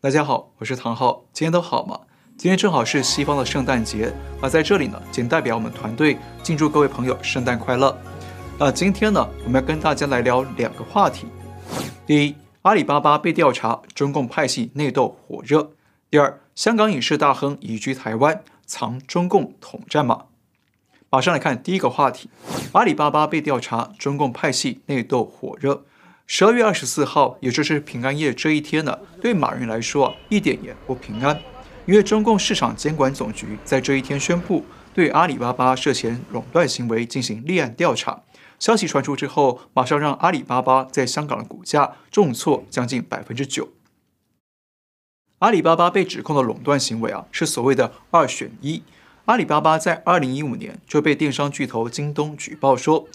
大家好，我是唐浩，今天都好吗？今天正好是西方的圣诞节，那在这里呢，仅代表我们团队敬祝各位朋友圣诞快乐。那今天呢，我们要跟大家来聊两个话题。第一，阿里巴巴被调查，中共派系内斗火热。第二，香港影视大亨移居台湾，藏中共统战码。马上来看第一个话题，阿里巴巴被调查，中共派系内斗火热。十二月二十四号，也就是平安夜这一天呢，对马云来说啊，一点也不平安，因为中共市场监管总局在这一天宣布对阿里巴巴涉嫌垄断行为进行立案调查。消息传出之后，马上让阿里巴巴在香港的股价重挫将近百分之九。阿里巴巴被指控的垄断行为啊，是所谓的二选一。阿里巴巴在二零一五年就被电商巨头京东举报说。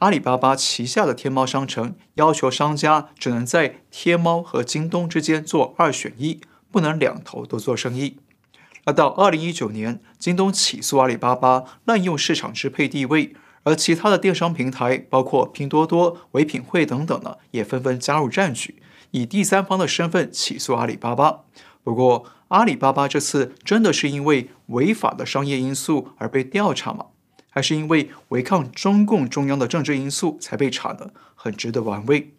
阿里巴巴旗下的天猫商城要求商家只能在天猫和京东之间做二选一，不能两头都做生意。而到二零一九年，京东起诉阿里巴巴滥用市场支配地位，而其他的电商平台，包括拼多多、唯品会等等呢，也纷纷加入战局，以第三方的身份起诉阿里巴巴。不过，阿里巴巴这次真的是因为违法的商业因素而被调查吗？还是因为违抗中共中央的政治因素才被查的，很值得玩味。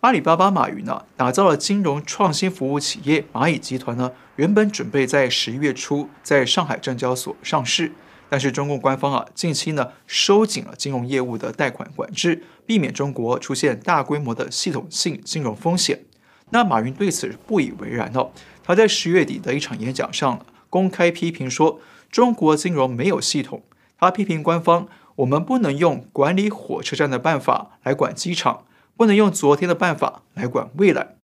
阿里巴巴马云呢，打造了金融创新服务企业蚂蚁集团呢，原本准备在十一月初在上海证交所上市，但是中共官方啊，近期呢收紧了金融业务的贷款管制，避免中国出现大规模的系统性金融风险。那马云对此不以为然哦，他在十月底的一场演讲上公开批评说，中国金融没有系统。他批评官方，我们不能用管理火车站的办法来管机场，不能用昨天的办法来管未来。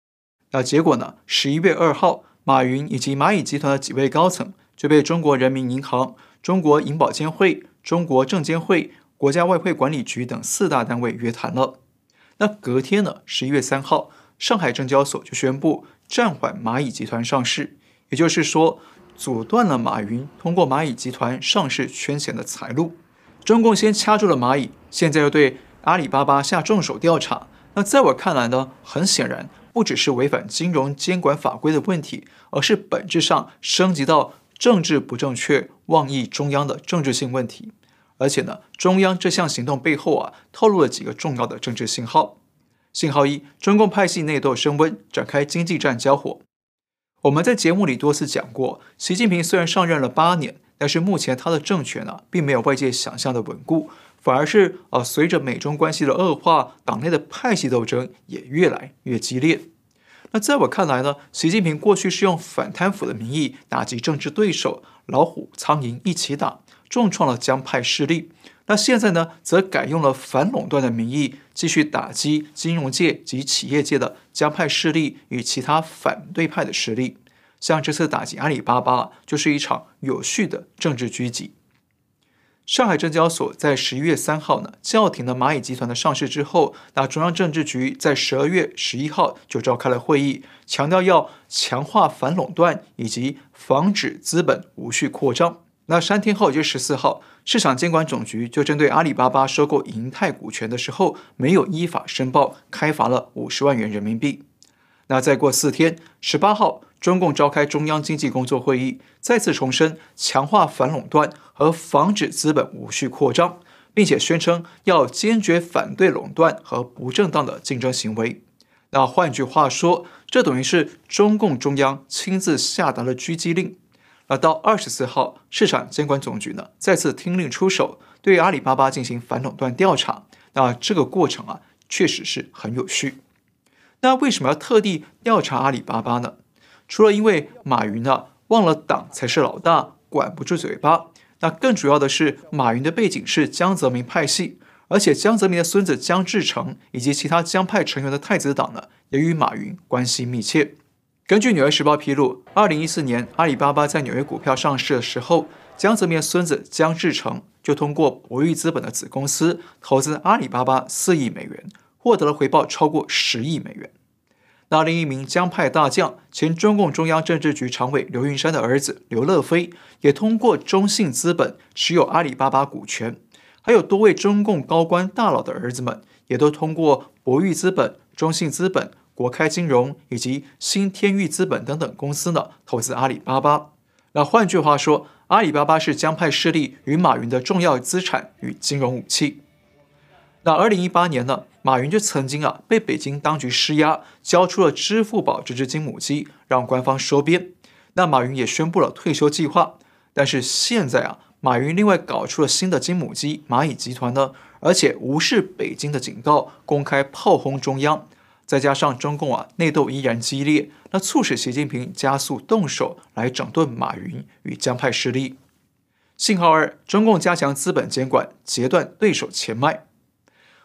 那结果呢？十一月二号，马云以及蚂蚁集团的几位高层就被中国人民银行、中国银保监会、中国证监会、国家外汇管理局等四大单位约谈了。那隔天呢？十一月三号，上海证交所就宣布暂缓蚂蚁集团上市，也就是说，阻断了马云通过蚂蚁集团上市圈钱的财路，中共先掐住了蚂蚁，现在又对阿里巴巴下重手调查。那在我看来呢，很显然不只是违反金融监管法规的问题，而是本质上升级到政治不正确、妄议中央的政治性问题。而且呢，中央这项行动背后啊，透露了几个重要的政治信号。信号一：中共派系内斗升温，展开经济战交火。我们在节目里多次讲过，习近平虽然上任了八年，但是目前他的政权呢，并没有外界想象的稳固，反而是呃，随着美中关系的恶化，党内的派系斗争也越来越激烈。那在我看来呢，习近平过去是用反贪腐的名义打击政治对手，老虎苍蝇一起打，重创了江派势力。那现在呢，则改用了反垄断的名义，继续打击金融界及企业界的江派势力与其他反对派的势力。像这次打击阿里巴巴，就是一场有序的政治狙击。上海证交所在十一月三号呢，叫停了蚂蚁集团的上市之后，那中央政治局在十二月十一号就召开了会议，强调要强化反垄断以及防止资本无序扩张。那三天后，就十四号，市场监管总局就针对阿里巴巴收购银泰股权的时候没有依法申报，开罚了五十万元人民币。那再过四天，十八号，中共召开中央经济工作会议，再次重申强化反垄断和防止资本无序扩张，并且宣称要坚决反对垄断和不正当的竞争行为。那换句话说，这等于是中共中央亲自下达了狙击令。而到二十四号，市场监管总局呢再次听令出手，对阿里巴巴进行反垄断调查。那这个过程啊，确实是很有序。那为什么要特地调查阿里巴巴呢？除了因为马云呢忘了党才是老大，管不住嘴巴，那更主要的是马云的背景是江泽民派系，而且江泽民的孙子江志成以及其他江派成员的太子党呢，也与马云关系密切。根据《纽约时报》披露，二零一四年阿里巴巴在纽约股票上市的时候，江泽民的孙子江志成就通过博裕资本的子公司投资阿里巴巴四亿美元，获得了回报超过十亿美元。那另一名江派大将、前中共中央政治局常委刘云山的儿子刘乐飞，也通过中信资本持有阿里巴巴股权，还有多位中共高官大佬的儿子们，也都通过博裕资本、中信资本。国开金融以及新天域资本等等公司呢投资阿里巴巴。那换句话说，阿里巴巴是江派势力与马云的重要资产与金融武器。那二零一八年呢，马云就曾经啊被北京当局施压，交出了支付宝这只金母鸡，让官方收编。那马云也宣布了退休计划。但是现在啊，马云另外搞出了新的金母鸡蚂蚁集团呢，而且无视北京的警告，公开炮轰中央。再加上中共啊内斗依然激烈，那促使习近平加速动手来整顿马云与江派势力。信号二，中共加强资本监管，截断对手钱脉。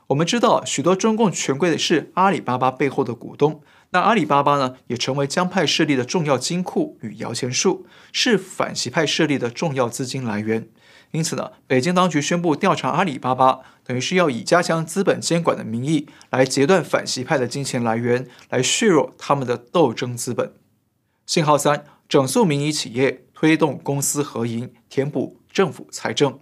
我们知道，许多中共权贵的是阿里巴巴背后的股东。那阿里巴巴呢，也成为江派势力的重要金库与摇钱树，是反习派势力的重要资金来源。因此呢，北京当局宣布调查阿里巴巴，等于是要以加强资本监管的名义，来截断反习派的金钱来源，来削弱他们的斗争资本。信号三，整肃民营企业，推动公私合营，填补政府财政。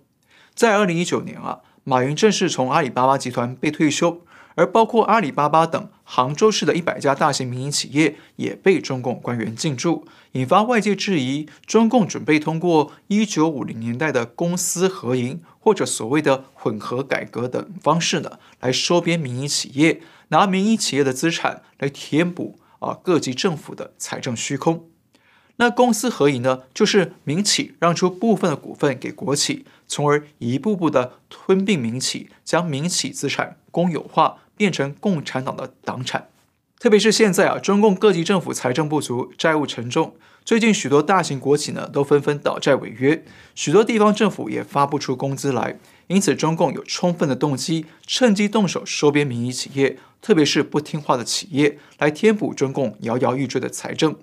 在二零一九年啊。马云正式从阿里巴巴集团被退休，而包括阿里巴巴等杭州市的一百家大型民营企业也被中共官员进驻，引发外界质疑：中共准备通过一九五零年代的公私合营或者所谓的混合改革等方式呢，来收编民营企业，拿民营企业的资产来填补啊各级政府的财政虚空。那公私合营呢，就是民企让出部分的股份给国企，从而一步步的吞并民企，将民企资产公有化，变成共产党的党产。特别是现在啊，中共各级政府财政不足，债务沉重，最近许多大型国企呢都纷纷倒债违约，许多地方政府也发不出工资来，因此中共有充分的动机，趁机动手收编民营企业，特别是不听话的企业，来填补中共摇摇欲坠的财政。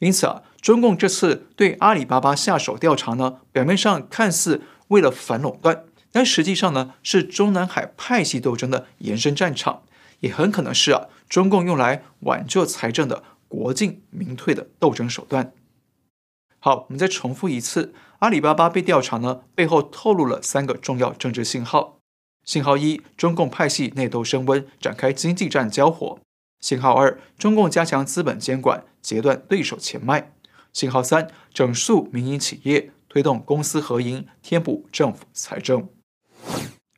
因此啊，中共这次对阿里巴巴下手调查呢，表面上看似为了反垄断，但实际上呢，是中南海派系斗争的延伸战场，也很可能是啊，中共用来挽救财政的国进民退的斗争手段。好，我们再重复一次，阿里巴巴被调查呢，背后透露了三个重要政治信号：信号一，中共派系内斗升温，展开经济战交火。信号二，中共加强资本监管，截断对手钱脉。信号三，整肃民营企业，推动公私合营，填补政府财政。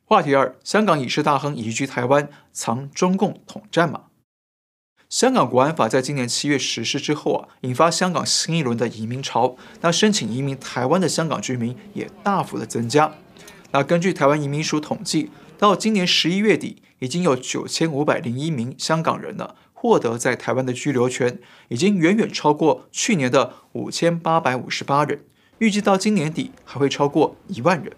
话题二，香港影视大亨移居台湾，藏中共统战吗？香港国安法在今年七月实施之后啊，引发香港新一轮的移民潮。那申请移民台湾的香港居民也大幅的增加。那根据台湾移民署统计，到今年十一月底，已经有九千五百零一名香港人呢获得在台湾的居留权，已经远远超过去年的五千八百五十八人，预计到今年底还会超过一万人。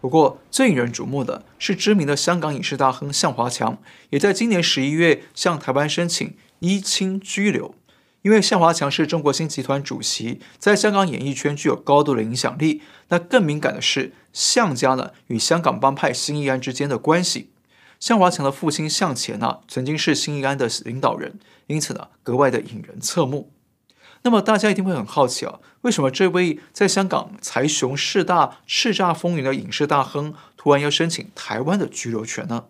不过最引人瞩目的是，知名的香港影视大亨向华强也在今年十一月向台湾申请依亲居留，因为向华强是中国新集团主席，在香港演艺圈具有高度的影响力。那更敏感的是，向家呢与香港帮派新义安之间的关系。向华强的父亲向前呢，曾经是新义安的领导人，因此呢，格外的引人侧目。那么大家一定会很好奇啊，为什么这位在香港财雄势大、叱咤风云的影视大亨，突然要申请台湾的居留权呢？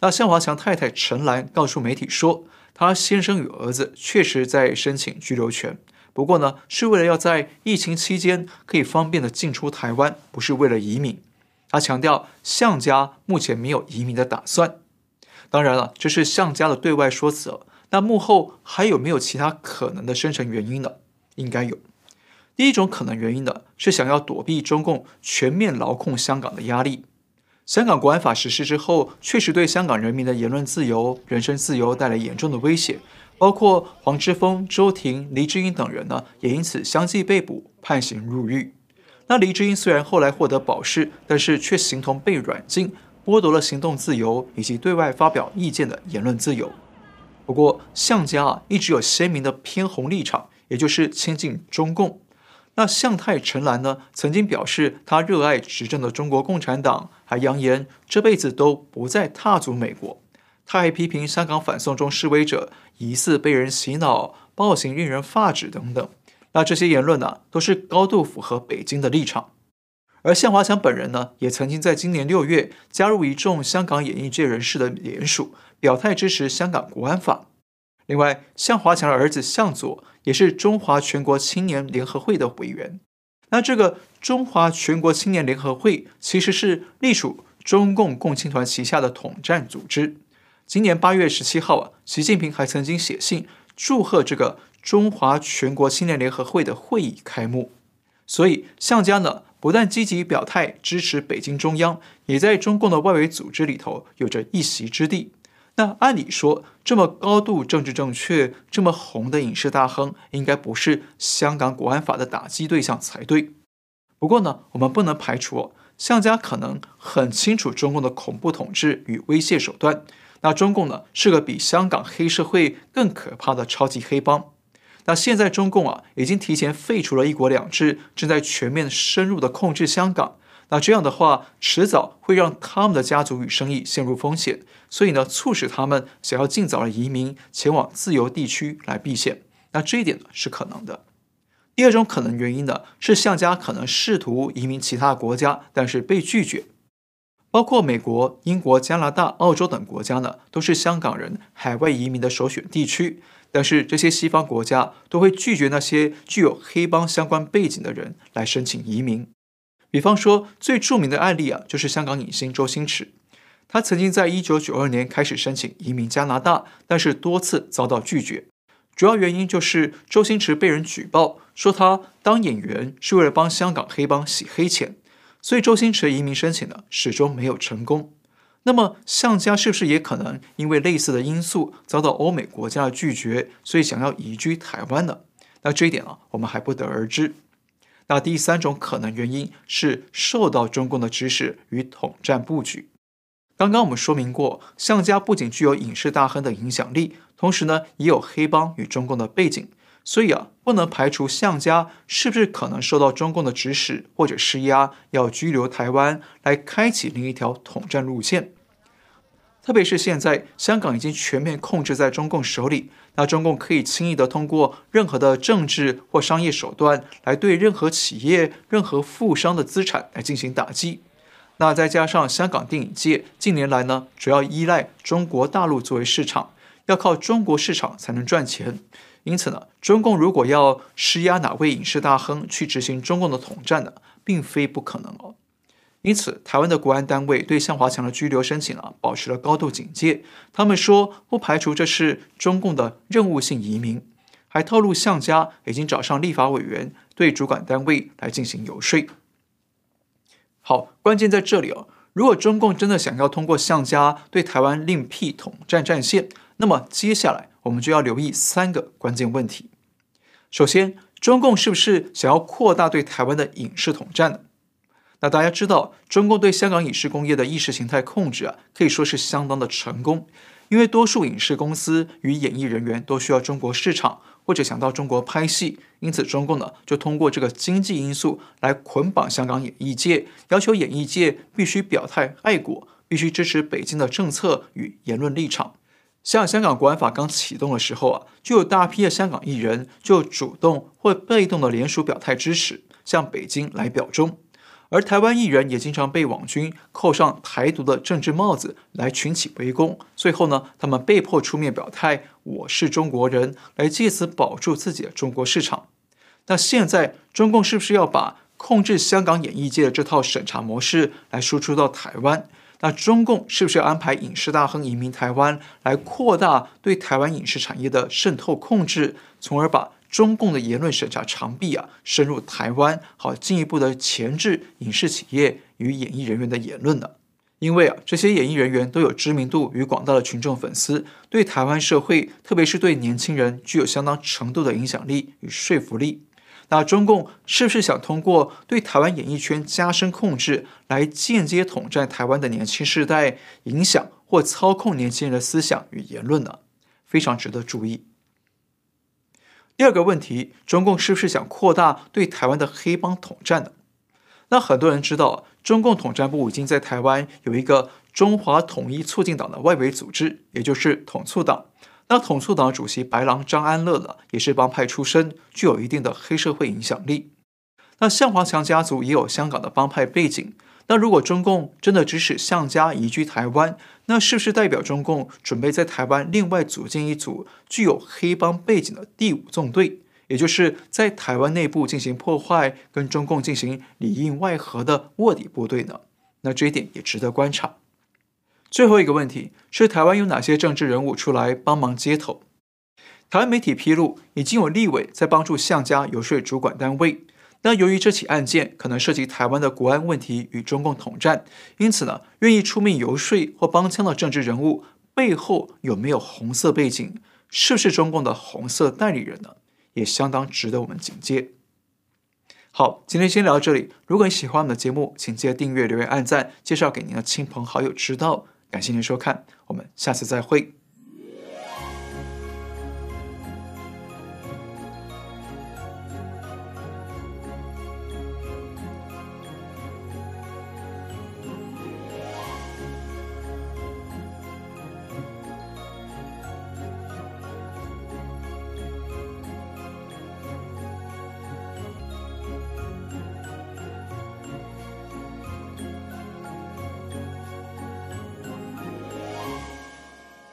那向华强太太陈岚告诉媒体说，他先生与儿子确实在申请居留权，不过呢，是为了要在疫情期间可以方便的进出台湾，不是为了移民。他强调，向家目前没有移民的打算。当然了，这是向家的对外说辞。那幕后还有没有其他可能的深层原因呢？应该有。第一种可能原因呢，是想要躲避中共全面牢控香港的压力。香港国安法实施之后，确实对香港人民的言论自由、人身自由带来严重的威胁。包括黄之锋、周庭、黎智英等人呢，也因此相继被捕、判刑入狱。那黎智英虽然后来获得保释，但是却形同被软禁，剥夺了行动自由以及对外发表意见的言论自由。不过向家啊一直有鲜明的偏红立场，也就是亲近中共。那向太陈岚呢，曾经表示他热爱执政的中国共产党，还扬言这辈子都不再踏足美国。他还批评香港反送中示威者疑似被人洗脑、暴行令人发指等等。那这些言论呢，都是高度符合北京的立场。而向华强本人呢，也曾经在今年六月加入一众香港演艺界人士的联署，表态支持香港国安法。另外，向华强的儿子向佐也是中华全国青年联合会的委员。那这个中华全国青年联合会其实是隶属中共共青团旗下的统战组织。今年八月十七号啊，习近平还曾经写信祝贺这个中华全国青年联合会的会议开幕。所以向家呢，不但积极表态支持北京中央，也在中共的外围组织里头有着一席之地。那按理说，这么高度政治正确、这么红的影视大亨，应该不是香港国安法的打击对象才对。不过呢，我们不能排除哦，向家可能很清楚中共的恐怖统治与威胁手段。那中共呢，是个比香港黑社会更可怕的超级黑帮。那现在中共啊，已经提前废除了一国两制，正在全面深入的控制香港。那这样的话，迟早会让他们的家族与生意陷入风险，所以呢，促使他们想要尽早的移民前往自由地区来避险。那这一点呢是可能的。第二种可能原因呢，是向家可能试图移民其他国家，但是被拒绝。包括美国、英国、加拿大、澳洲等国家呢，都是香港人海外移民的首选地区。但是这些西方国家都会拒绝那些具有黑帮相关背景的人来申请移民。比方说，最著名的案例啊，就是香港影星周星驰。他曾经在一九九二年开始申请移民加拿大，但是多次遭到拒绝。主要原因就是周星驰被人举报说他当演员是为了帮香港黑帮洗黑钱，所以周星驰的移民申请呢始终没有成功。那么向家是不是也可能因为类似的因素遭到欧美国家的拒绝，所以想要移居台湾呢？那这一点啊，我们还不得而知。那第三种可能原因是受到中共的指使与统战布局。刚刚我们说明过，向家不仅具有影视大亨的影响力，同时呢也有黑帮与中共的背景，所以啊不能排除向家是不是可能受到中共的指使或者施压，要拘留台湾来开启另一条统战路线。特别是现在香港已经全面控制在中共手里。那中共可以轻易地通过任何的政治或商业手段来对任何企业、任何富商的资产来进行打击。那再加上香港电影界近年来呢，主要依赖中国大陆作为市场，要靠中国市场才能赚钱。因此呢，中共如果要施压哪位影视大亨去执行中共的统战呢，并非不可能哦。因此，台湾的国安单位对向华强的居留申请啊，保持了高度警戒。他们说，不排除这是中共的任务性移民，还透露向家已经找上立法委员，对主管单位来进行游说。好，关键在这里哦。如果中共真的想要通过向家对台湾另辟统战战线，那么接下来我们就要留意三个关键问题。首先，中共是不是想要扩大对台湾的影视统战呢？那大家知道，中共对香港影视工业的意识形态控制啊，可以说是相当的成功。因为多数影视公司与演艺人员都需要中国市场，或者想到中国拍戏，因此中共呢就通过这个经济因素来捆绑香港演艺界，要求演艺界必须表态爱国，必须支持北京的政策与言论立场。像香港国安法刚启动的时候啊，就有大批的香港艺人就主动或被动的联署表态支持，向北京来表忠。而台湾艺人也经常被网军扣上台独的政治帽子来群起围攻，最后呢，他们被迫出面表态“我是中国人”，来借此保住自己的中国市场。那现在中共是不是要把控制香港演艺界的这套审查模式来输出到台湾？那中共是不是要安排影视大亨移民台湾，来扩大对台湾影视产业的渗透控制，从而把中共的言论审查长臂啊，深入台湾，好进一步的钳制影视企业与演艺人员的言论呢？因为啊，这些演艺人员都有知名度与广大的群众粉丝，对台湾社会，特别是对年轻人，具有相当程度的影响力与说服力。那中共是不是想通过对台湾演艺圈加深控制，来间接统战台湾的年轻世代，影响或操控年轻人的思想与言论呢？非常值得注意。第二个问题，中共是不是想扩大对台湾的黑帮统战呢？那很多人知道，中共统战部已经在台湾有一个中华统一促进党的外围组织，也就是统促党。那统促党主席白狼张安乐呢，也是帮派出身，具有一定的黑社会影响力。那向华强家族也有香港的帮派背景。那如果中共真的支持向家移居台湾，那是不是代表中共准备在台湾另外组建一组具有黑帮背景的第五纵队，也就是在台湾内部进行破坏，跟中共进行里应外合的卧底部队呢？那这一点也值得观察。最后一个问题是，台湾有哪些政治人物出来帮忙接头？台湾媒体披露，已经有立委在帮助向家游说主管单位。那由于这起案件可能涉及台湾的国安问题与中共统战，因此呢，愿意出面游说或帮腔的政治人物背后有没有红色背景，是不是中共的红色代理人呢？也相当值得我们警戒。好，今天先聊到这里。如果你喜欢我们的节目，请记得订阅、留言、按赞，介绍给您的亲朋好友知道。感谢您收看，我们下次再会。